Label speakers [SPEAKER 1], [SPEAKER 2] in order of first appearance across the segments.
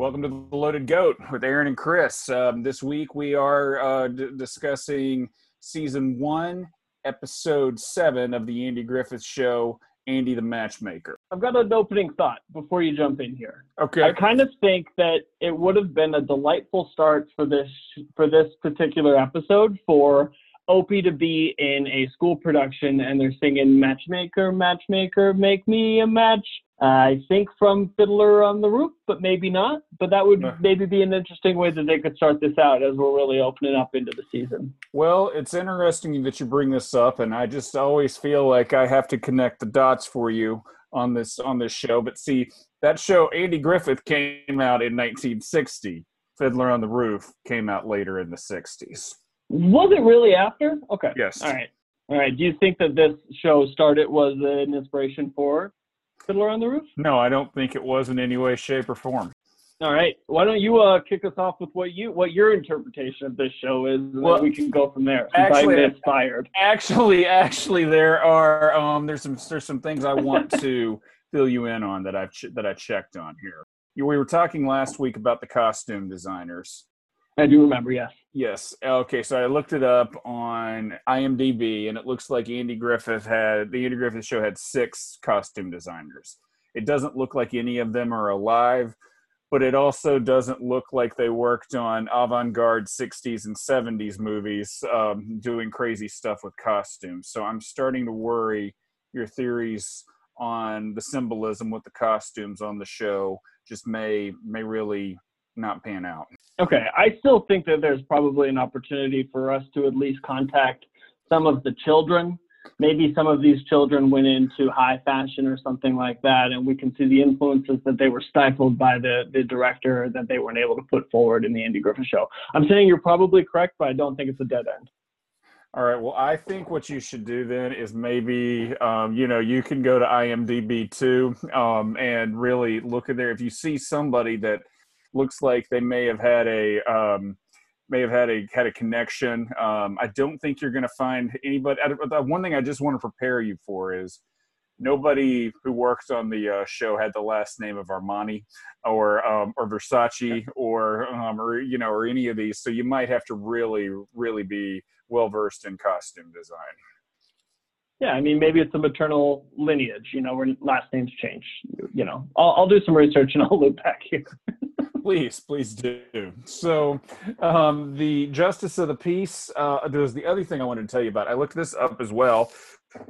[SPEAKER 1] Welcome to the Loaded Goat with Aaron and Chris. Um, this week we are uh, d- discussing season one, episode seven of the Andy Griffith Show, Andy the Matchmaker.
[SPEAKER 2] I've got an opening thought before you jump in here.
[SPEAKER 1] Okay.
[SPEAKER 2] I kind of think that it would have been a delightful start for this for this particular episode for Opie to be in a school production and they're singing Matchmaker, Matchmaker, Make Me a Match. I think from Fiddler on the Roof, but maybe not. But that would
[SPEAKER 1] Uh.
[SPEAKER 2] maybe be an interesting way that they could start this out as we're really opening up into the season.
[SPEAKER 1] Well, it's interesting that you bring this up, and I just always feel like I have to connect the dots for you on this on this show. But see, that show Andy Griffith came out in 1960. Fiddler on the Roof came out later in the 60s.
[SPEAKER 2] Was it really after? Okay.
[SPEAKER 1] Yes.
[SPEAKER 2] All right. All right. Do you think that this show started was an inspiration for Fiddler on the Roof?
[SPEAKER 1] No, I don't think it was in any way, shape, or form.
[SPEAKER 2] All right. Why don't you uh, kick us off with what you what your interpretation of this show is, and
[SPEAKER 1] Well,
[SPEAKER 2] then we can go from there.
[SPEAKER 1] Actually,
[SPEAKER 2] I'm inspired.
[SPEAKER 1] Actually, actually, there are um, there's some there's some things I want to fill you in on that I've ch- that I checked on here. We were talking last week about the costume designers.
[SPEAKER 2] I do remember. Yes.
[SPEAKER 1] Yes. Okay. So I looked it up on IMDb, and it looks like Andy Griffith had the Andy Griffith Show had six costume designers. It doesn't look like any of them are alive, but it also doesn't look like they worked on avant-garde '60s and '70s movies, um, doing crazy stuff with costumes. So I'm starting to worry your theories on the symbolism with the costumes on the show just may may really not pan out.
[SPEAKER 2] Okay. I still think that there's probably an opportunity for us to at least contact some of the children. Maybe some of these children went into high fashion or something like that, and we can see the influences that they were stifled by the, the director that they weren't able to put forward in the Andy Griffith show. I'm saying you're probably correct, but I don't think it's a dead end.
[SPEAKER 1] All right. Well, I think what you should do then is maybe, um, you know, you can go to IMDb too um, and really look at there. If you see somebody that looks like they may have had a um, may have had a had a connection, um, I don't think you're going to find anybody. I- the One thing I just want to prepare you for is nobody who worked on the uh, show had the last name of Armani or um, or Versace or um, or you know or any of these. So you might have to really really be well versed in costume design.
[SPEAKER 2] Yeah, I mean, maybe it's a maternal lineage, you know, where last names change. You know, I'll, I'll do some research and I'll loop back here.
[SPEAKER 1] please, please do. So, um, the justice of the peace. Uh, there's the other thing I wanted to tell you about. I looked this up as well.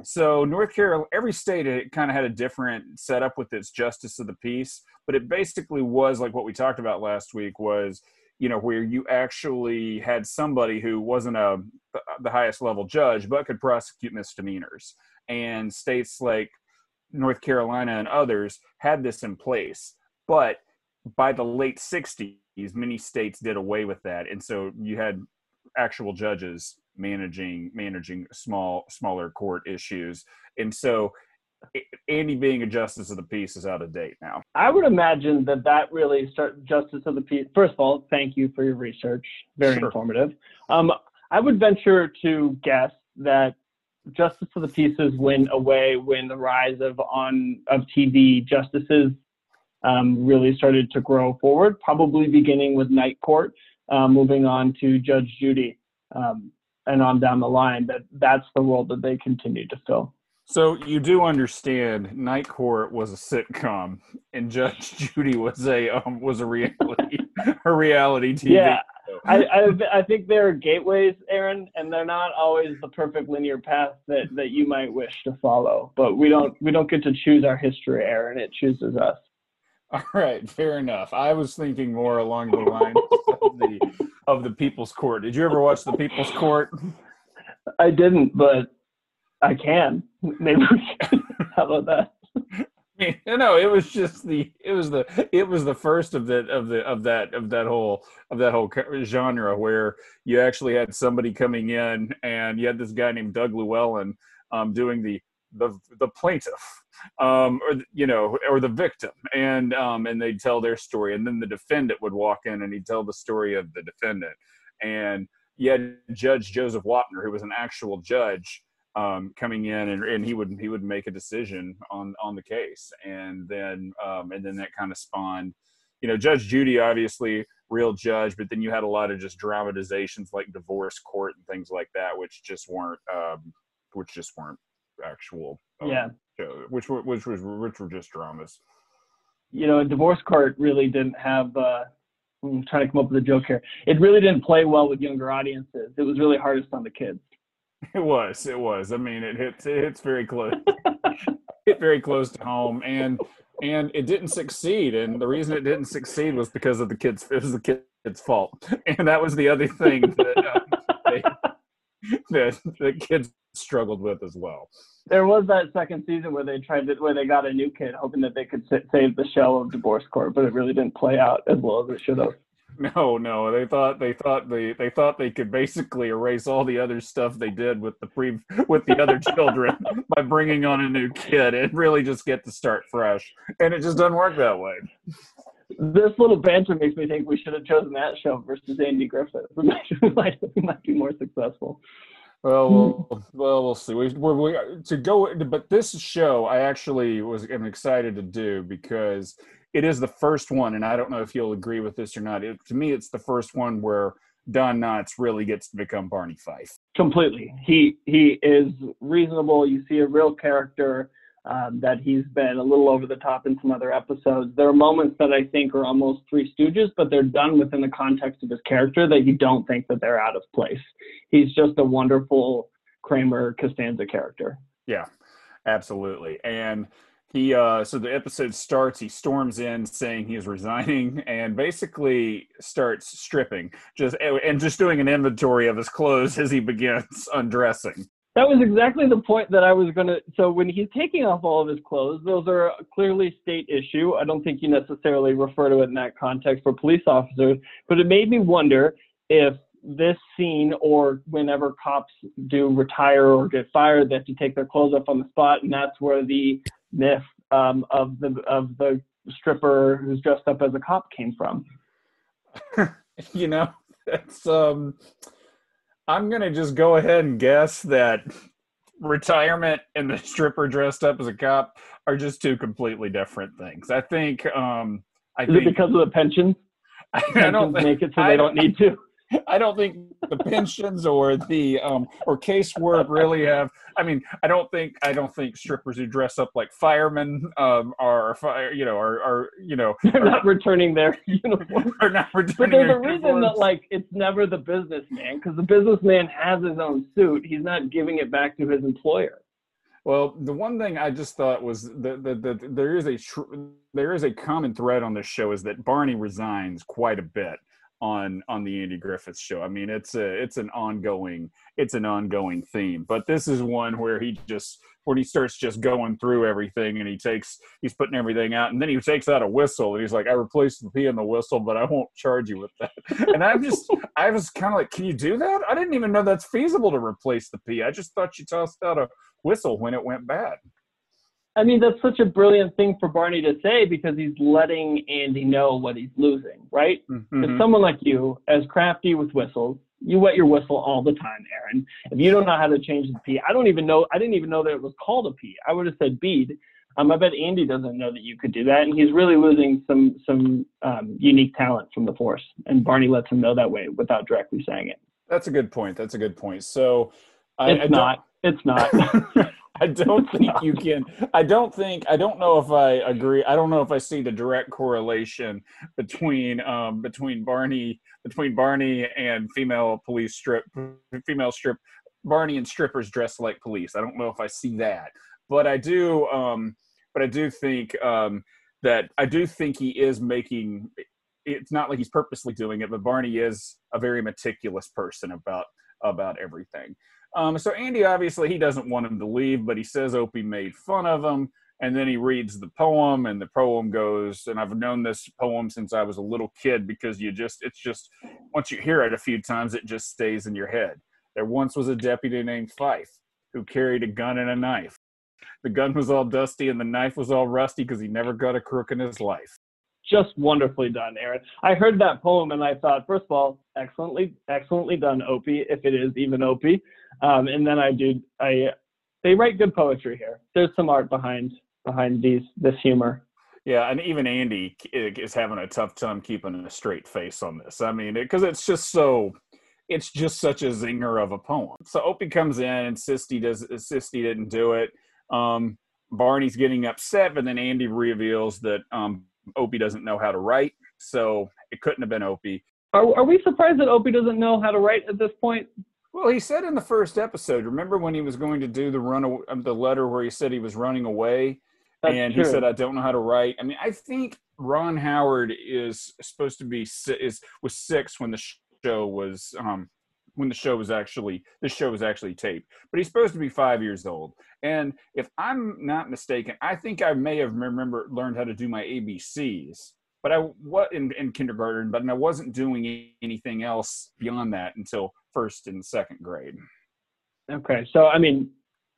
[SPEAKER 1] So, North Carolina, every state it kind of had a different setup with its justice of the peace, but it basically was like what we talked about last week was you know where you actually had somebody who wasn't a the highest level judge but could prosecute misdemeanors and states like north carolina and others had this in place but by the late 60s many states did away with that and so you had actual judges managing managing small smaller court issues and so Andy being a justice of the peace is out of date now.
[SPEAKER 2] I would imagine that that really start justice of the peace. First of all, thank you for your research, very
[SPEAKER 1] Sure.
[SPEAKER 2] informative. Um, I would venture to guess that justice of the pieces went away when the rise of on of TV justices um, really started to grow forward. Probably beginning with Night Court, uh, moving on to Judge Judy, um, and on down the line. That that's the role that they continue to fill.
[SPEAKER 1] So you do understand, Night Court was a sitcom, and Judge Judy was a um, was a reality a reality TV.
[SPEAKER 2] Yeah. I, I I think there are gateways, Aaron, and they're not always the perfect linear path that, that you might wish to follow. But we don't we don't get to choose our history, Aaron. It chooses us.
[SPEAKER 1] All right, fair enough. I was thinking more along the lines of the of the People's Court. Did you ever watch the People's Court?
[SPEAKER 2] I didn't, but I can. Maybe we can. How about that?
[SPEAKER 1] You know, it was just the it was the it was the first of the of the of that of that whole of that whole genre where you actually had somebody coming in and you had this guy named Doug Llewellyn um, doing the the the plaintiff um, or you know or the victim. And um, and they'd tell their story and then the defendant would walk in and he'd tell the story of the defendant. And you had Judge Joseph Wapner who was an actual judge um, coming in, and, and he would he would make a decision on on the case, and then um, and then that kind of spawned, you know, Judge Judy obviously real judge, but then you had a lot of just dramatizations like divorce court and things like that, which just weren't um, which just weren't actual
[SPEAKER 2] um, yeah
[SPEAKER 1] which were which was which were just dramas.
[SPEAKER 2] You know, divorce court really didn't have. Uh, I'm trying to come up with a joke here. It really didn't play well with younger audiences. It was really hardest on the kids.
[SPEAKER 1] It was. It was. I mean, it hits. It hits very close. hit very close to home, and and it didn't succeed. And the reason it didn't succeed was because of the kids. It was the kids' fault, and that was the other thing that uh, that the kids struggled with as well.
[SPEAKER 2] There was that second season where they tried to, where they got a new kid, hoping that they could save the show of Divorce Court, but it really didn't play out as well as it should have.
[SPEAKER 1] No, no, they thought they thought they they thought they could basically erase all the other stuff they did with the pre with the other children by bringing on a new kid and really just get to start fresh. And it just doesn't work that way.
[SPEAKER 2] This little banter makes me think we should have chosen that show versus Andy Griffith. We might, we might, be more successful.
[SPEAKER 1] Well, well, well, we'll see. We, we, we, to go, but this show I actually was am excited to do because it is the first one, and I don't know if you'll agree with this or not. It, to me, it's the first one where Don Knotts really gets to become Barney Fife.
[SPEAKER 2] Completely. He he is reasonable. You see a real character. Um, that he's been a little over the top in some other episodes. There are moments that I think are almost Three Stooges, but they're done within the context of his character that you don't think that they're out of place. He's just a wonderful Kramer Costanza character.
[SPEAKER 1] Yeah, absolutely. And he uh so the episode starts he storms in saying he is resigning and basically starts stripping just and just doing an inventory of his clothes as he begins undressing
[SPEAKER 2] that was exactly the point that i was going to so when he's taking off all of his clothes those are clearly state issue i don't think you necessarily refer to it in that context for police officers but it made me wonder if this scene or whenever cops do retire or get fired they have to take their clothes off on the spot and that's where the myth um, of the of the stripper who's dressed up as a cop came from.
[SPEAKER 1] you know, it's um, I'm gonna just go ahead and guess that retirement and the stripper dressed up as a cop are just two completely different things. I think. Um, I
[SPEAKER 2] Is
[SPEAKER 1] think,
[SPEAKER 2] it because of the pension?
[SPEAKER 1] I, I don't think,
[SPEAKER 2] make it so they don't need to.
[SPEAKER 1] I don't think the pensions or the um, or casework really have. I mean, I don't think I don't think strippers who dress up like firemen um, are fire. You know, are, are you know
[SPEAKER 2] they're not returning their uniform.
[SPEAKER 1] Are not returning.
[SPEAKER 2] But there's
[SPEAKER 1] a
[SPEAKER 2] reason that like it's never the businessman because the businessman has his own suit. He's not giving it back to his employer.
[SPEAKER 1] Well, the one thing I just thought was that, that, that there is a tr- there is a common thread on this show is that Barney resigns quite a bit on on the Andy Griffith show. I mean, it's a it's an ongoing it's an ongoing theme. But this is one where he just when he starts just going through everything and he takes he's putting everything out and then he takes out a whistle and he's like, I replaced the P in the whistle, but I won't charge you with that. And I'm just I was kind of like, Can you do that? I didn't even know that's feasible to replace the P. I just thought you tossed out a whistle when it went bad.
[SPEAKER 2] I mean, that's such a brilliant thing for Barney to say because he's letting Andy know what he's losing, right? Mm-hmm. If someone like you, as crafty with whistles, you wet your whistle all the time, Aaron. If you don't know how to change the P, I don't even know. I didn't even know that it was called a P. I would have said bead. Um, I bet Andy doesn't know that you could do that, and he's really losing some some um, unique talent from the force. And Barney lets him know that way without directly saying it.
[SPEAKER 1] That's a good point. That's a good point. So,
[SPEAKER 2] I, it's I not. It's not.
[SPEAKER 1] I don't think you can. I don't think. I don't know if I agree. I don't know if I see the direct correlation between um, between Barney between Barney and female police strip female strip Barney and strippers dressed like police. I don't know if I see that, but I do. Um, but I do think um, that I do think he is making. It's not like he's purposely doing it, but Barney is a very meticulous person about about everything. Um, so Andy obviously he doesn't want him to leave, but he says Opie made fun of him, and then he reads the poem, and the poem goes. And I've known this poem since I was a little kid because you just it's just once you hear it a few times, it just stays in your head. There once was a deputy named Fife who carried a gun and a knife. The gun was all dusty and the knife was all rusty because he never got a crook in his life
[SPEAKER 2] just wonderfully done, Aaron. I heard that poem and I thought, first of all, excellently, excellently done, Opie, if it is even Opie. Um, and then I do, I they write good poetry here. There's some art behind behind these this humor.
[SPEAKER 1] Yeah, and even Andy is having a tough time keeping a straight face on this. I mean, because it, it's just so, it's just such a zinger of a poem. So Opie comes in and Sisti does, Sisti didn't do it. Um, Barney's getting upset, but then Andy reveals that um, Opie doesn't know how to write, so it couldn't have been Opie.
[SPEAKER 2] Are, are we surprised that Opie doesn't know how to write at this point?
[SPEAKER 1] Well, he said in the first episode. Remember when he was going to do the run, the letter where he said he was running away, That's and true. he said, "I don't know how to write." I mean, I think Ron Howard is supposed to be is was six when the show was um, when the show was actually the show was actually taped, but he's supposed to be five years old. And if I'm not mistaken, I think I may have remember learned how to do my ABCs but I what in, in kindergarten, but I wasn't doing anything else beyond that until first and second grade.
[SPEAKER 2] Okay, so I mean,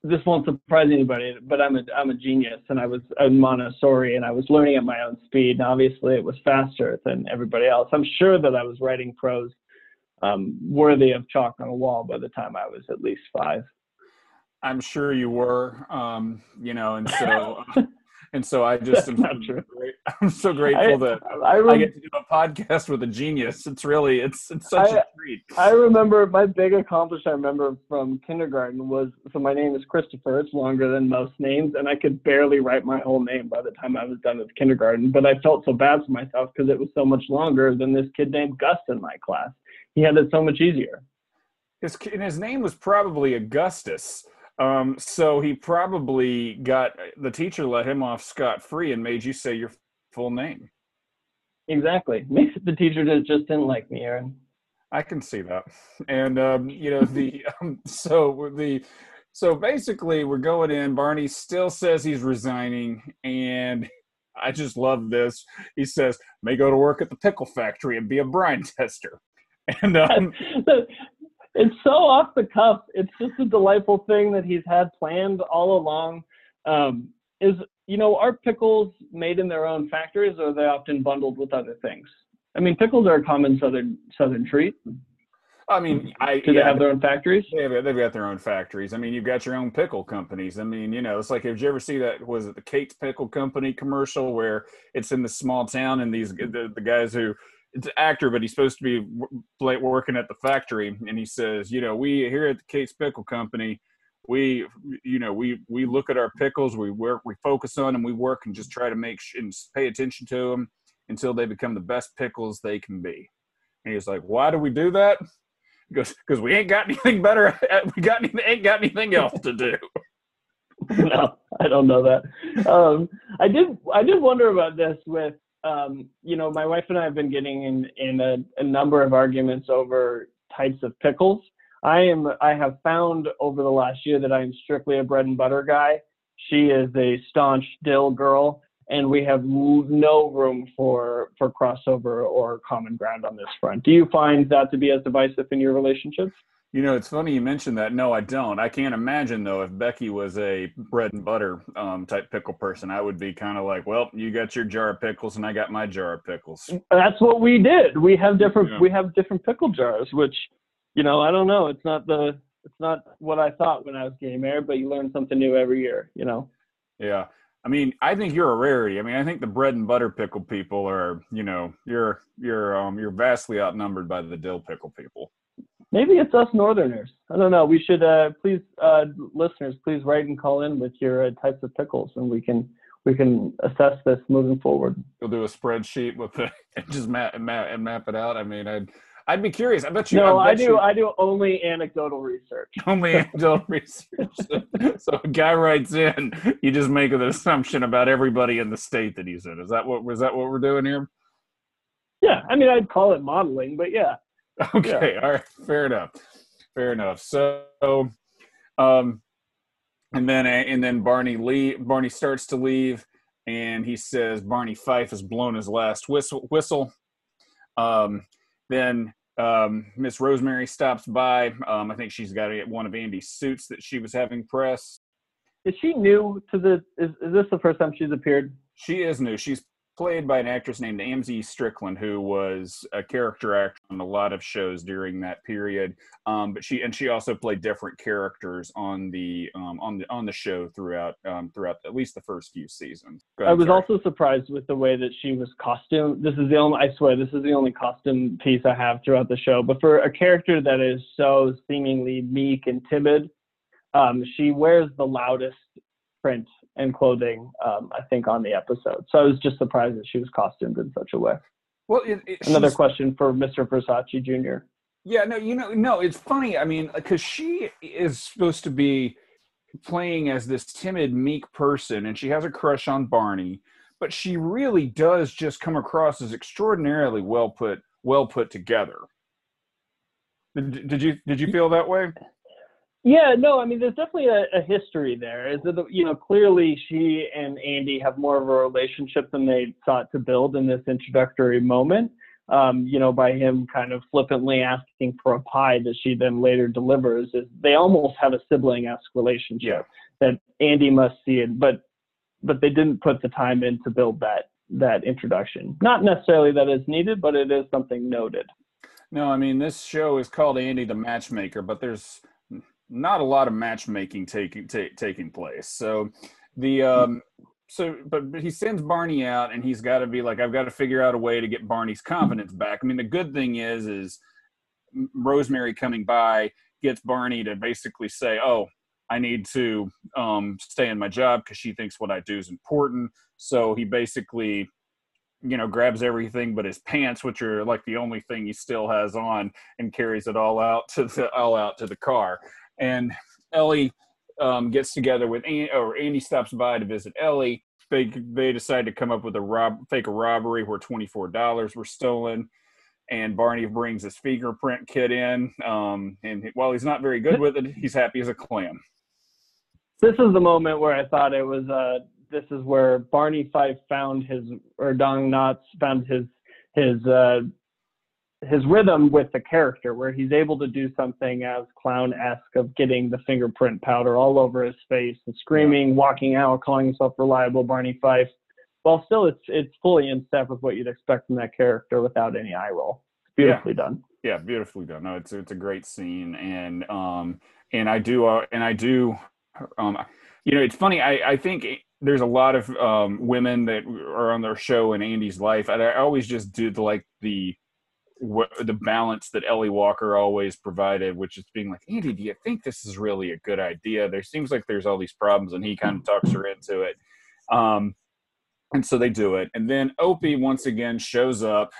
[SPEAKER 2] this won't surprise anybody, but I'm a I'm a genius, and I was a Montessori, and I was learning at my own speed. And obviously, it was faster than everybody else. I'm sure that I was writing prose um, worthy of chalk on a wall by the time I was at least five.
[SPEAKER 1] I'm sure you were, um, you know, and so. And so I just am I'm so grateful I, that I, rem- I, get to do a podcast with a genius. It's really it's it's such I, a treat.
[SPEAKER 2] I remember my big accomplishment I remember from kindergarten was so my name is Christopher. It's longer than most names, and I could barely write my whole name by the time I was done with kindergarten. But I felt so bad for myself because it was so much longer than this kid named Gus in my class. He had it so much easier.
[SPEAKER 1] His and his name was probably Augustus. Um, so he probably got the teacher let him off scot free and made you say your full name.
[SPEAKER 2] Exactly. Maybe the teacher just didn't like me, Aaron.
[SPEAKER 1] I can see that. And um, you know the um, so the so basically we're going in. Barney still says he's resigning, and I just love this. He says may go to work at the pickle factory and be a brine tester. And um,
[SPEAKER 2] it's so off the cuff. It's just a delightful thing that he's had planned all along. Um, is you know, are pickles made in their own factories, or are they often bundled with other things? I mean, pickles are a common southern southern treat.
[SPEAKER 1] I mean, I
[SPEAKER 2] do they have their own factories?
[SPEAKER 1] They've, they've got their own factories. I mean, you've got your own pickle companies. I mean, you know, it's like, did you ever see that? Was it the Kate's Pickle Company commercial where it's in the small town and these the, the guys who it's an actor, but he's supposed to be working at the factory. And he says, you know, we here at the Kate's Pickle Company, we, you know, we we look at our pickles, we work, we focus on them, we work and just try to make sh- and pay attention to them until they become the best pickles they can be. And he's like, why do we do that? He goes, because we ain't got anything better. We got anything, ain't got anything else to do.
[SPEAKER 2] no, I don't know that. Um, I did. I did wonder about this with um, you know, my wife and I have been getting in in a, a number of arguments over types of pickles. I am I have found over the last year that I am strictly a bread and butter guy. She is a staunch dill girl, and we have no room for for crossover or common ground on this front. Do you find that to be as divisive in your relationships?
[SPEAKER 1] You know, it's funny you mentioned that. No, I don't. I can't imagine though if Becky was a bread and butter um, type pickle person. I would be kind of like, well, you got your jar of pickles and I got my jar of pickles.
[SPEAKER 2] That's what we did. We have different. Yeah. We have different pickle jars, which, you know, I don't know. It's not the. It's not what I thought when I was getting married, but you learn something new every year. You know.
[SPEAKER 1] Yeah. I mean, I think you're a rarity. I mean, I think the bread and butter pickle people are, you know, you're you're um you're vastly outnumbered by the dill pickle people.
[SPEAKER 2] Maybe it's us Northerners. I don't know. We should uh, please, uh, listeners, please write and call in with your uh, types of pickles, and we can we can assess this moving forward.
[SPEAKER 1] You'll do a spreadsheet with the and just map and map and map it out. I mean, I'd I'd be curious. I bet you.
[SPEAKER 2] No,
[SPEAKER 1] I,
[SPEAKER 2] I do. You, I do only anecdotal research.
[SPEAKER 1] Only anecdotal research. so a guy writes in, you just make an assumption about everybody in the state that he's in. Is that what was that what we're doing here?
[SPEAKER 2] Yeah, I mean, I'd call it modeling, but yeah.
[SPEAKER 1] Okay, yeah. all right, fair enough, fair enough. So, um, and then and then Barney Lee Barney starts to leave, and he says Barney Fife has blown his last whistle. Whistle. Um, then um, Miss Rosemary stops by. Um, I think she's got one of Andy's suits that she was having pressed.
[SPEAKER 2] Is she new to the? Is, is this the first time she's appeared?
[SPEAKER 1] She is new. She's played by an actress named Amzie Strickland, who was a character actor on a lot of shows during that period. Um, but she and she also played different characters on the um, on the on the show throughout um, throughout at least the first few seasons.
[SPEAKER 2] Ahead, I was sorry. also surprised with the way that she was costumed. This is the only I swear this is the only costume piece I have throughout the show. But for a character that is so seemingly meek and timid, um, she wears the loudest print and clothing, um, I think, on the episode. So I was just surprised that she was costumed in such a way.
[SPEAKER 1] Well, it, it,
[SPEAKER 2] another question for Mr. Versace Jr.
[SPEAKER 1] Yeah, no, you know, no, it's funny. I mean, because she is supposed to be playing as this timid, meek person, and she has a crush on Barney, but she really does just come across as extraordinarily well put, well put together. Did, did you did you feel that way?
[SPEAKER 2] Yeah, no, I mean, there's definitely a, a history there. Is that you know clearly she and Andy have more of a relationship than they sought to build in this introductory moment. Um, you know, by him kind of flippantly asking for a pie that she then later delivers, is they almost have a sibling-esque relationship yeah. that Andy must see it, but but they didn't put the time in to build that that introduction. Not necessarily that it's needed, but it is something noted.
[SPEAKER 1] No, I mean this show is called Andy the Matchmaker, but there's not a lot of matchmaking taking t- taking place. So the um, so but, but he sends Barney out, and he's got to be like, I've got to figure out a way to get Barney's confidence back. I mean, the good thing is, is Rosemary coming by gets Barney to basically say, "Oh, I need to um, stay in my job because she thinks what I do is important." So he basically you know grabs everything but his pants which are like the only thing he still has on and carries it all out to the all out to the car and Ellie um, gets together with Andy, or Andy stops by to visit Ellie. They they decide to come up with a rob fake a robbery where twenty four dollars were stolen, and Barney brings his fingerprint kit in. Um, and while he's not very good with it, he's happy as a clam.
[SPEAKER 2] This is the moment where I thought it was. Uh, this is where Barney Fife found his, or Don Knotts found his his uh, his rhythm with the character where he's able to do something as clown-esque of getting the fingerprint powder all over his face and screaming walking out calling himself reliable barney fife. While still it's it's fully in step with what you'd expect from that character without any eye roll. It's beautifully
[SPEAKER 1] yeah.
[SPEAKER 2] done.
[SPEAKER 1] Yeah beautifully done. No it's it's a great scene and um and i do uh, and i do um you know it's funny i i think there's a lot of um women that are on their show in andy's life and i always just did like the the balance that Ellie Walker always provided, which is being like, Andy, do you think this is really a good idea? There seems like there's all these problems, and he kind of talks her into it. Um, and so they do it, and then Opie once again shows up,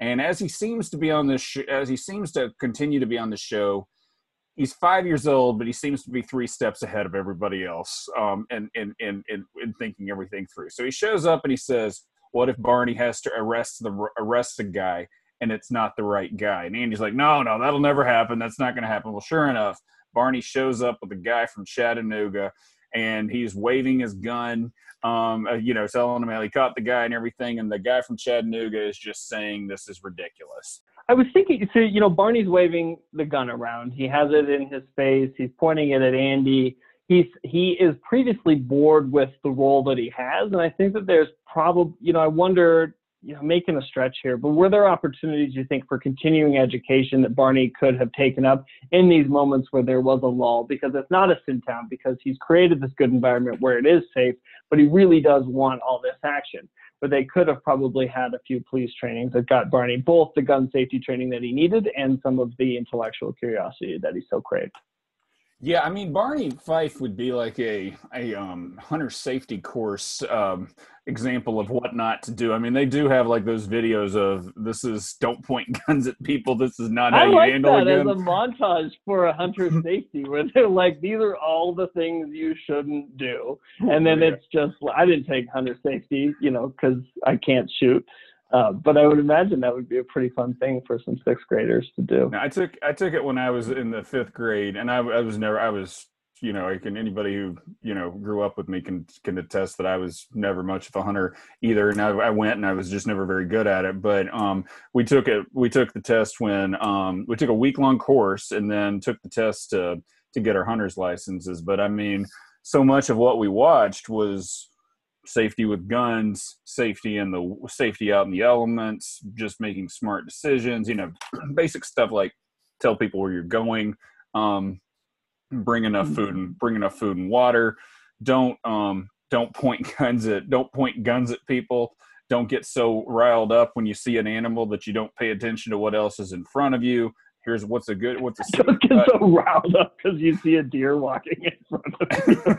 [SPEAKER 1] and as he seems to be on this, sh- as he seems to continue to be on the show, he's five years old, but he seems to be three steps ahead of everybody else, um, and in in in thinking everything through. So he shows up and he says, "What if Barney has to arrest the arrest the guy?" And it's not the right guy. And Andy's like, no, no, that'll never happen. That's not going to happen. Well, sure enough, Barney shows up with a guy from Chattanooga and he's waving his gun, um, uh, you know, telling him how he caught the guy and everything. And the guy from Chattanooga is just saying this is ridiculous.
[SPEAKER 2] I was thinking, so, you know, Barney's waving the gun around. He has it in his face. He's pointing it at Andy. He's, he is previously bored with the role that he has. And I think that there's probably, you know, I wonder you know, making a stretch here, but were there opportunities you think for continuing education that Barney could have taken up in these moments where there was a lull? Because it's not a sin town because he's created this good environment where it is safe, but he really does want all this action. But they could have probably had a few police trainings that got Barney both the gun safety training that he needed and some of the intellectual curiosity that he so craved.
[SPEAKER 1] Yeah, I mean Barney Fife would be like a a um, hunter safety course um, example of what not to do. I mean, they do have like those videos of this is don't point guns at people. This is not how I you
[SPEAKER 2] like
[SPEAKER 1] handle
[SPEAKER 2] that a gun. as a montage for a hunter safety where they're like, these are all the things you shouldn't do, and then yeah. it's just I didn't take hunter safety, you know, because I can't shoot. Uh, but I would imagine that would be a pretty fun thing for some sixth graders to do.
[SPEAKER 1] I took I took it when I was in the fifth grade, and I, I was never I was you know I can anybody who you know grew up with me can can attest that I was never much of a hunter either, and I, I went and I was just never very good at it. But um, we took it we took the test when um, we took a week long course and then took the test to to get our hunter's licenses. But I mean, so much of what we watched was safety with guns, safety in the safety out in the elements, just making smart decisions. You know, basic stuff like tell people where you're going, um, bring enough food and bring enough food and water. Don't um, don't point guns at don't point guns at people. Don't get so riled up when you see an animal that you don't pay attention to what else is in front of you. Here's what's a good what's a
[SPEAKER 2] don't get so riled up because you see a deer walking in front of you.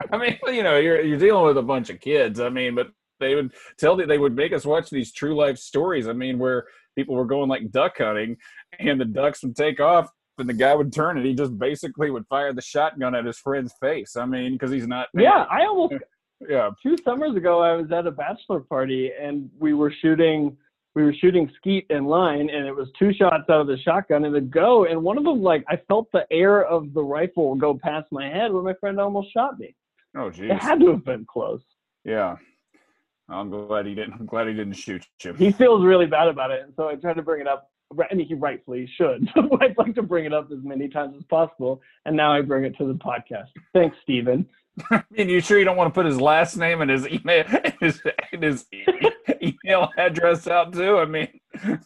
[SPEAKER 1] I mean, you know, you're you're dealing with a bunch of kids. I mean, but they would tell you they would make us watch these true life stories. I mean, where people were going like duck hunting, and the ducks would take off, and the guy would turn, and he just basically would fire the shotgun at his friend's face. I mean, because he's not.
[SPEAKER 2] Yeah, I almost.
[SPEAKER 1] Yeah.
[SPEAKER 2] Two summers ago, I was at a bachelor party, and we were shooting. We were shooting skeet in line, and it was two shots out of the shotgun and a go. And one of them, like, I felt the air of the rifle go past my head where my friend almost shot me.
[SPEAKER 1] Oh, geez.
[SPEAKER 2] It had to have been close.
[SPEAKER 1] Yeah. I'm glad he didn't. I'm glad he didn't shoot you.
[SPEAKER 2] He feels really bad about it, and so I tried to bring it up. I mean, he rightfully should. I'd like to bring it up as many times as possible, and now I bring it to the podcast. Thanks, Stephen.
[SPEAKER 1] I mean, you sure you don't want to put his last name and his email, his, his email address out too? I mean,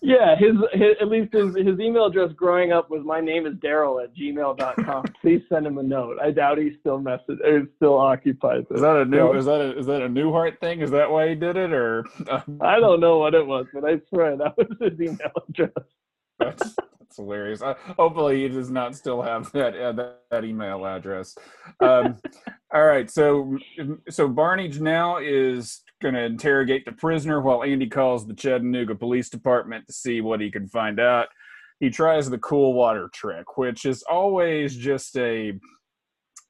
[SPEAKER 2] yeah, his, his at least his, his email address growing up was my name is Daryl at gmail.com. Please send him a note. I doubt he still message or still occupies it.
[SPEAKER 1] Is that a new? So, is that a, is that a Newhart thing? Is that why he did it, or?
[SPEAKER 2] I don't know what it was, but I swear that was his email address.
[SPEAKER 1] That's, that's hilarious. Uh, hopefully, he does not still have that uh, that, that, email address. Um, all right, so so Barnage now is going to interrogate the prisoner while Andy calls the Chattanooga Police Department to see what he can find out. He tries the cool water trick, which is always just a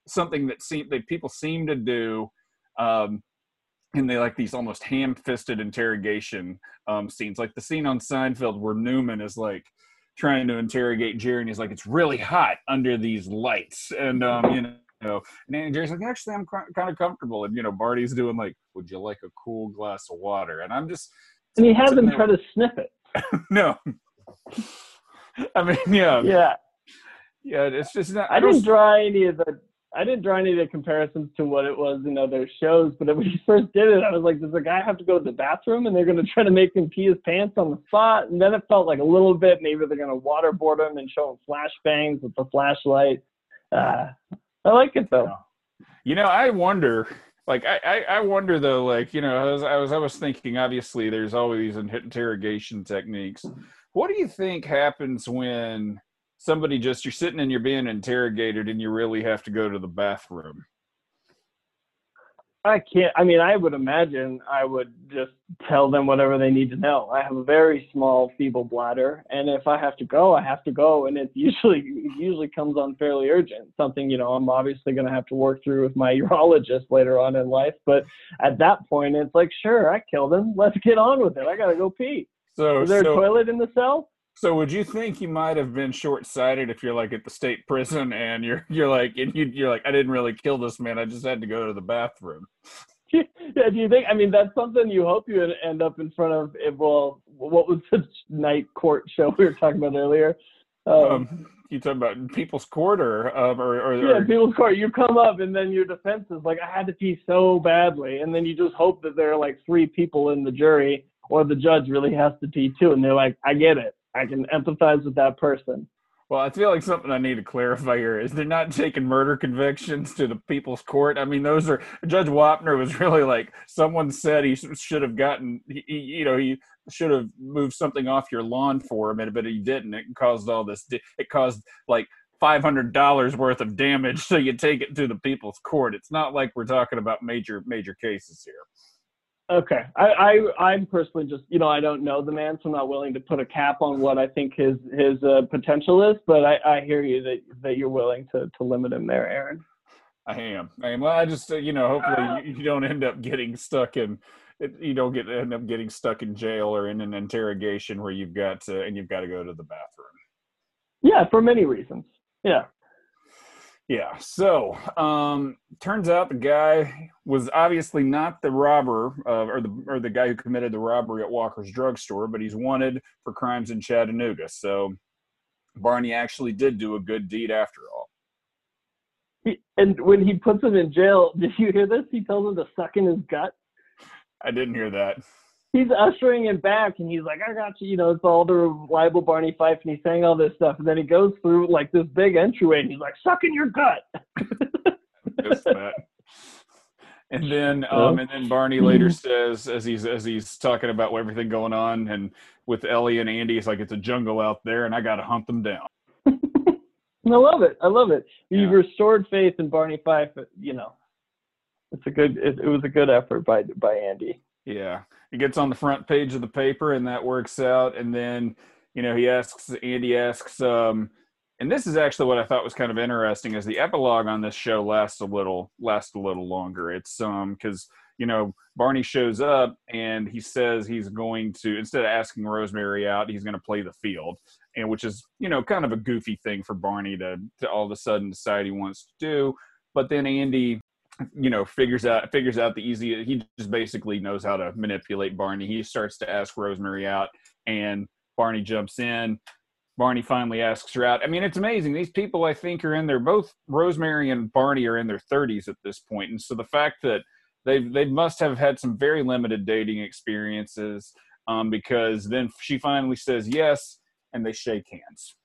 [SPEAKER 1] something that seem that people seem to do. Um, and they like these almost ham-fisted interrogation um, scenes, like the scene on Seinfeld where Newman is like, trying to interrogate Jerry, and he's like, "It's really hot under these lights," and um, you know, and Andy Jerry's like, "Actually, I'm kind of comfortable," and you know, Barney's doing like, "Would you like a cool glass of water?" And I'm just,
[SPEAKER 2] and he has him try to sniff it.
[SPEAKER 1] no, I mean, yeah,
[SPEAKER 2] yeah,
[SPEAKER 1] yeah. It's just not.
[SPEAKER 2] I, I didn't draw any of the I didn't draw any of the comparisons to what it was in other shows, but when he first did it, I was like, does the guy have to go to the bathroom and they're going to try to make him pee his pants on the spot? And then it felt like a little bit maybe they're going to waterboard him and show him flashbangs with the flashlight. Uh, I like it though.
[SPEAKER 1] You know, I wonder. Like I, I, wonder though. Like you know, I was, I was, I was thinking. Obviously, there's always interrogation techniques. What do you think happens when somebody just you're sitting and you're being interrogated and you really have to go to the bathroom?
[SPEAKER 2] I can't. I mean, I would imagine I would just tell them whatever they need to know. I have a very small, feeble bladder, and if I have to go, I have to go, and it usually it usually comes on fairly urgent. Something you know I'm obviously going to have to work through with my urologist later on in life. But at that point, it's like, sure, I killed him. Let's get on with it. I got to go pee. So, is there so, a toilet in the cell?
[SPEAKER 1] So would you think you might have been short sighted if you're like at the state prison and you're you're like and you you're like I didn't really kill this man I just had to go to the bathroom.
[SPEAKER 2] Yeah, do you think? I mean, that's something you hope you end up in front of. Well, what was the night court show we were talking about earlier?
[SPEAKER 1] Um, um, you talking about People's Court or, um, or, or
[SPEAKER 2] yeah, or, People's Court. You come up and then your defense is like, I had to pee so badly, and then you just hope that there are like three people in the jury or the judge really has to pee too, and they're like, I get it. I can empathize with that person.
[SPEAKER 1] Well, I feel like something I need to clarify here is they're not taking murder convictions to the people's court. I mean, those are Judge Wapner was really like someone said he should have gotten, he, you know, he should have moved something off your lawn for him, but he didn't. It caused all this. It caused like five hundred dollars worth of damage. So you take it to the people's court. It's not like we're talking about major major cases here.
[SPEAKER 2] Okay, I, I am personally just you know I don't know the man, so I'm not willing to put a cap on what I think his his uh, potential is. But I, I hear you that that you're willing to to limit him there, Aaron.
[SPEAKER 1] I am. I am. Well, I just uh, you know hopefully you, you, don't end up getting stuck in you don't get end up getting stuck in jail or in an interrogation where you've got to and you've got to go to the bathroom.
[SPEAKER 2] Yeah, for many reasons. Yeah.
[SPEAKER 1] Yeah. So, um, turns out the guy was obviously not the robber uh, or the or the guy who committed the robbery at Walker's drugstore, but he's wanted for crimes in Chattanooga. So, Barney actually did do a good deed after all.
[SPEAKER 2] He, and when he puts him in jail, did you hear this? He tells him to suck in his gut.
[SPEAKER 1] I didn't hear that.
[SPEAKER 2] He's ushering him back, and he's like, "I got you." You know, it's all the reliable Barney Fife, and he's saying all this stuff, and then he goes through like this big entryway, and he's like, "Suck in your gut."
[SPEAKER 1] That. And then, um, and then Barney later says, as he's as he's talking about everything going on, and with Ellie and Andy, it's like it's a jungle out there, and I got to hunt them down.
[SPEAKER 2] I love it. I love it. You've restored faith in Barney Fife. You know, it's a good. It, it was a good effort by by Andy.
[SPEAKER 1] Yeah, it gets on the front page of the paper, and that works out. And then, you know, he asks Andy asks, um, and this is actually what I thought was kind of interesting, is the epilogue on this show lasts a little lasts a little longer. It's um because you know Barney shows up and he says he's going to instead of asking Rosemary out, he's going to play the field, and which is you know kind of a goofy thing for Barney to to all of a sudden decide he wants to do. But then Andy you know figures out figures out the easy he just basically knows how to manipulate barney. He starts to ask rosemary out and barney jumps in. Barney finally asks her out. I mean it's amazing. These people i think are in their both rosemary and barney are in their 30s at this point. And so the fact that they they must have had some very limited dating experiences um, because then she finally says yes and they shake hands.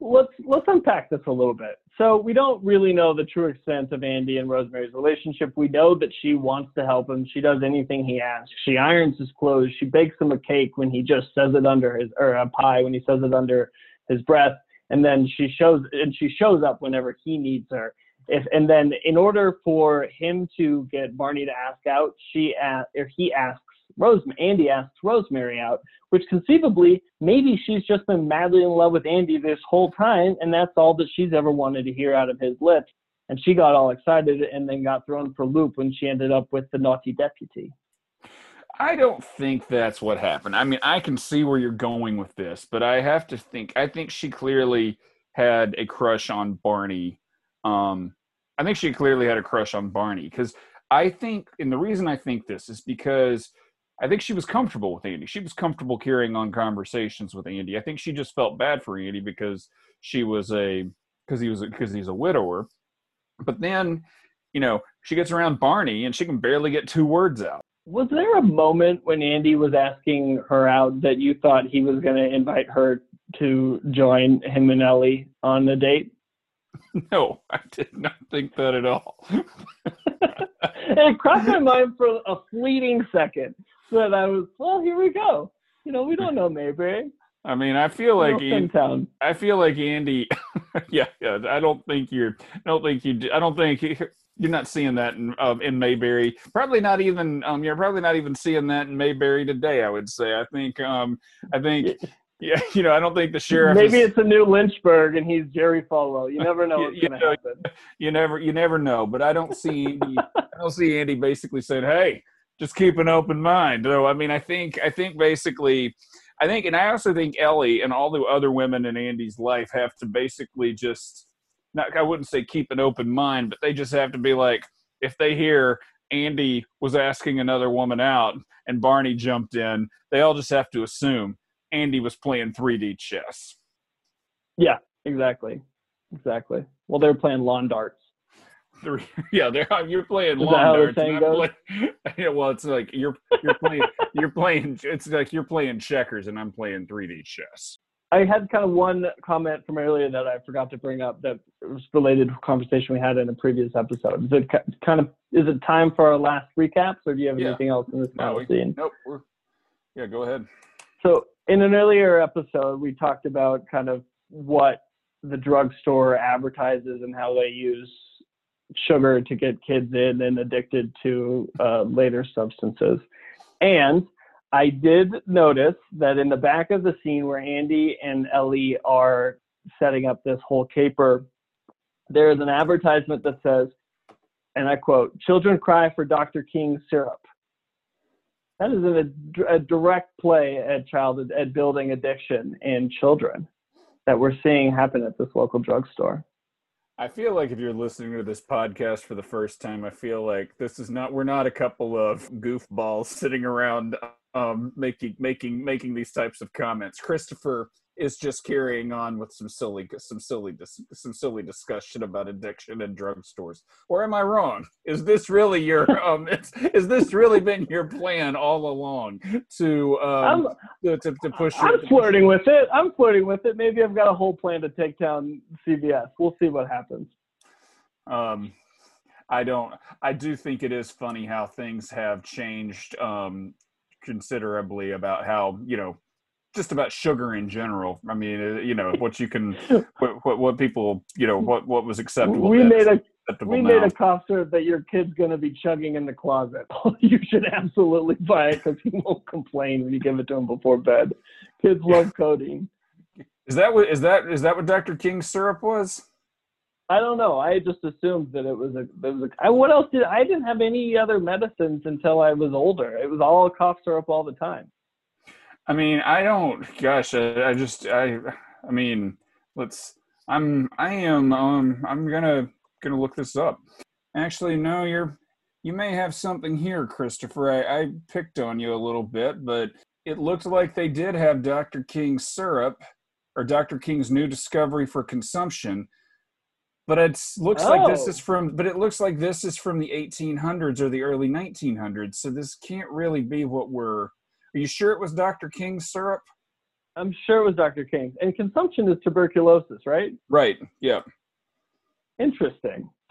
[SPEAKER 2] Let's let's unpack this a little bit. So we don't really know the true extent of Andy and Rosemary's relationship. We know that she wants to help him. She does anything he asks. She irons his clothes. She bakes him a cake when he just says it under his or a pie when he says it under his breath. And then she shows and she shows up whenever he needs her. If and then in order for him to get Barney to ask out, she a or he asks Rosemary. Andy asks Rosemary out, which conceivably maybe she's just been madly in love with Andy this whole time, and that's all that she's ever wanted to hear out of his lips. And she got all excited and then got thrown for a loop when she ended up with the naughty deputy.
[SPEAKER 1] I don't think that's what happened. I mean, I can see where you're going with this, but I have to think. I think she clearly had a crush on Barney. Um, I think she clearly had a crush on Barney because I think, and the reason I think this is because I think she was comfortable with Andy. She was comfortable carrying on conversations with Andy. I think she just felt bad for Andy because she was a because he was because he's a widower. But then, you know, she gets around Barney and she can barely get two words out.
[SPEAKER 2] Was there a moment when Andy was asking her out that you thought he was going to invite her to join him and Ellie on the date?
[SPEAKER 1] No, I did not think that at all.
[SPEAKER 2] it crossed my mind for a fleeting second that I was, well, here we go. You know, we don't know Mayberry.
[SPEAKER 1] I mean, I feel like
[SPEAKER 2] Little
[SPEAKER 1] An-
[SPEAKER 2] town.
[SPEAKER 1] I feel like Andy. yeah, yeah. I don't think you're. I don't think you. I don't think you- you're not seeing that in um, in Mayberry. Probably not even. Um, you're probably not even seeing that in Mayberry today. I would say. I think. Um, I think. Yeah, you know, I don't think the sheriff.
[SPEAKER 2] Maybe
[SPEAKER 1] is,
[SPEAKER 2] it's a new Lynchburg and he's Jerry Falwell. You never know
[SPEAKER 1] You-
[SPEAKER 2] what's
[SPEAKER 1] you
[SPEAKER 2] going to happen.
[SPEAKER 1] you never you never know but i don't see Andy, i don't see andy basically saying hey just keep an open mind no i mean i think i think basically i think and i also think ellie and all the other women in andy's life have to basically just not i wouldn't say keep an open mind but they just have to be like if they hear andy was asking another woman out and barney jumped in they all just have to assume andy was playing 3d chess
[SPEAKER 2] Yeah, exactly. Exactly. Well, they're playing lawn darts.
[SPEAKER 1] Three, yeah, they're, you're playing lawn darts.
[SPEAKER 2] saying
[SPEAKER 1] and I'm play- yeah, well, it's like you're you're playing you're playing. It's like you're playing checkers and I'm playing 3D chess.
[SPEAKER 2] I had kind of one comment from earlier that I forgot to bring up that was related to a conversation we had in a previous episode. Is it kind of is it time for our last recaps, or do you have
[SPEAKER 1] Yeah.
[SPEAKER 2] anything else in this
[SPEAKER 1] No, we- Nope. We're, yeah, go ahead.
[SPEAKER 2] So in an earlier episode, we talked about kind of what the drugstore advertises and how they use sugar to get kids in and addicted to uh, later substances. And I did notice that in the back of the scene where Andy and Ellie are setting up this whole caper, there is an advertisement that says, and I quote, children cry for Dr. King's syrup. That is a, a direct play at child at building addiction in children that we're seeing happen at this local drugstore.
[SPEAKER 1] I feel like if you're listening to this podcast for the first time, I feel like this is not we're not a couple of goofballs sitting around um, making making making these types of comments. Christopher is just carrying on with some silly some silly some silly discussion about addiction and drugstores or am i wrong? Is this really your um is, is this really been your plan all along to um to, to, to, push
[SPEAKER 2] i'm flirting with it. I'm flirting with it. Maybe i've got a whole plan to take down cvs we'll see what happens.
[SPEAKER 1] Um i don't i do think it is funny how things have changed um considerably about how you know just about sugar in general. I mean, uh, you know, what you can, what, what, what people, you know, what, what was acceptable.
[SPEAKER 2] We made a, we now. made a cough syrup that your kid's going to be chugging in the closet. you should absolutely buy it because he won't complain when you give it to him before bed. Kids love codeine.
[SPEAKER 1] Is that what, is that, is that what Dr. King's syrup was?
[SPEAKER 2] I don't know. I just assumed that it was a. It was a I, what else did I didn't have any other medicines until I was older. It was all cough syrup all the time.
[SPEAKER 1] I mean, I don't. Gosh, I, I just, I, I mean, let's. I'm, I am, um, I'm gonna, gonna look this up. Actually, no, you're, you may have something here, Christopher. I, I picked on you a little bit, but it looked like they did have Dr. King's syrup, or Dr. King's new discovery for consumption. But it looks oh. like this is oh. from, but it looks like this is from the 1800s or the early 1900s. So this can't really be what we're are you sure it was Dr. King's syrup?
[SPEAKER 2] I'm sure it was Dr. King's. And consumption is tuberculosis, right?
[SPEAKER 1] Right. Yeah.
[SPEAKER 2] Interesting.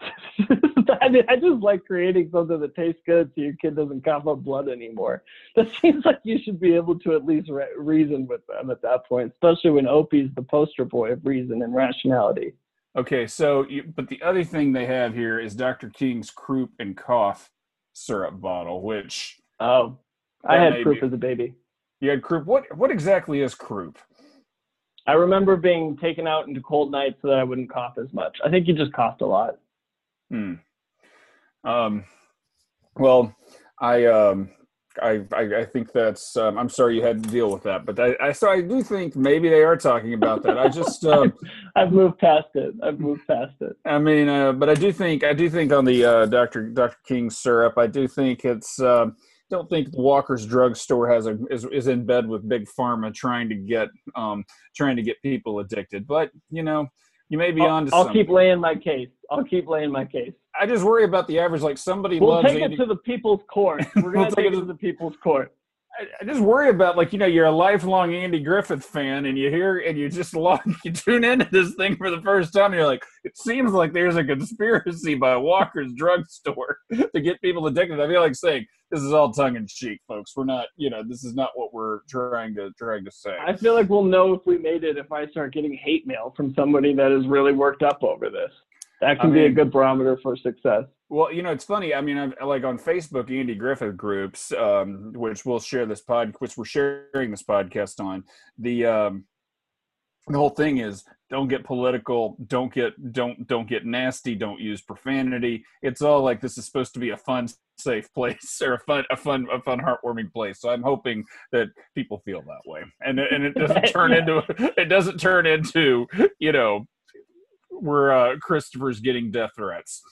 [SPEAKER 2] I, mean, I just like creating something that tastes good so your kid doesn't cough up blood anymore. That seems like you should be able to at least re- reason with them at that point, especially when Opie's the poster boy of reason and rationality.
[SPEAKER 1] Okay, so you, but the other thing they have here is Dr. King's croup and cough syrup bottle, which
[SPEAKER 2] oh I had croup as a baby.
[SPEAKER 1] You had croup. What what exactly is croup?
[SPEAKER 2] I remember being taken out into cold nights so that I wouldn't cough as much. I think you just coughed a lot.
[SPEAKER 1] Hmm. Um. Well, I um. I, I, I think that's um, I'm sorry you had to deal with that, but I, I so I do think maybe they are talking about that. I just um,
[SPEAKER 2] I've moved past it. I've moved past it.
[SPEAKER 1] I mean, uh, but I do think I do think on the uh, Dr. Dr. King syrup, I do think it's um, don't think Walker's drugstore has a is, is in bed with big pharma trying to get um trying to get people addicted. But you know, you may be
[SPEAKER 2] I'll,
[SPEAKER 1] on to
[SPEAKER 2] I'll
[SPEAKER 1] something.
[SPEAKER 2] keep laying my case. I'll keep laying my case.
[SPEAKER 1] I just worry about the average. Like somebody
[SPEAKER 2] we'll
[SPEAKER 1] loves
[SPEAKER 2] take Andy. it to the people's court. We're gonna we'll take it to the people's court.
[SPEAKER 1] I, just worry about like you know you're a lifelong Andy Griffith fan and you hear and you just log you tune into this thing for the first time and you're like it seems like there's a conspiracy by Walker's drugstore to get people addicted. I feel like saying this is all tongue in cheek, folks. We're not you know this is not what we're trying to trying to say.
[SPEAKER 2] I feel like we'll know if we made it if I start getting hate mail from somebody that is really worked up over this. That can I be a good barometer for success.
[SPEAKER 1] Well, you know, it's funny. I mean, I'm like on Facebook, Andy Griffith groups, um, which we'll share this pod, which we're sharing this podcast on. The um, the whole thing is don't get political, don't get don't don't get nasty, don't use profanity. It's all like this is supposed to be a fun, safe place or a fun a fun a fun heartwarming place. So I'm hoping that people feel that way, and and it doesn't turn yeah. into it doesn't turn into you know where uh, Christopher's getting death threats.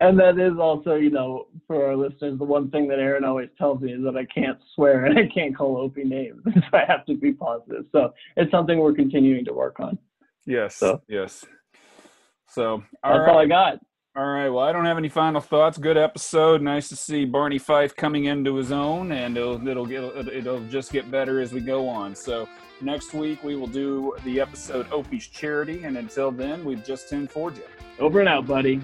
[SPEAKER 2] And that is also, you know, for our listeners, the one thing that Aaron always tells me is that I can't swear and I can't call Opie names. so I have to be positive. So it's something we're continuing to work on.
[SPEAKER 1] Yes. So, yes. So
[SPEAKER 2] all that's right. all I got.
[SPEAKER 1] All right. Well, I don't have any final thoughts. Good episode. Nice to see Barney Fife coming into his own, and it'll it'll get it'll just get better as we go on. So next week we will do the episode Opie's Charity, and until then, we've just 10 for you.
[SPEAKER 2] Over and out, buddy.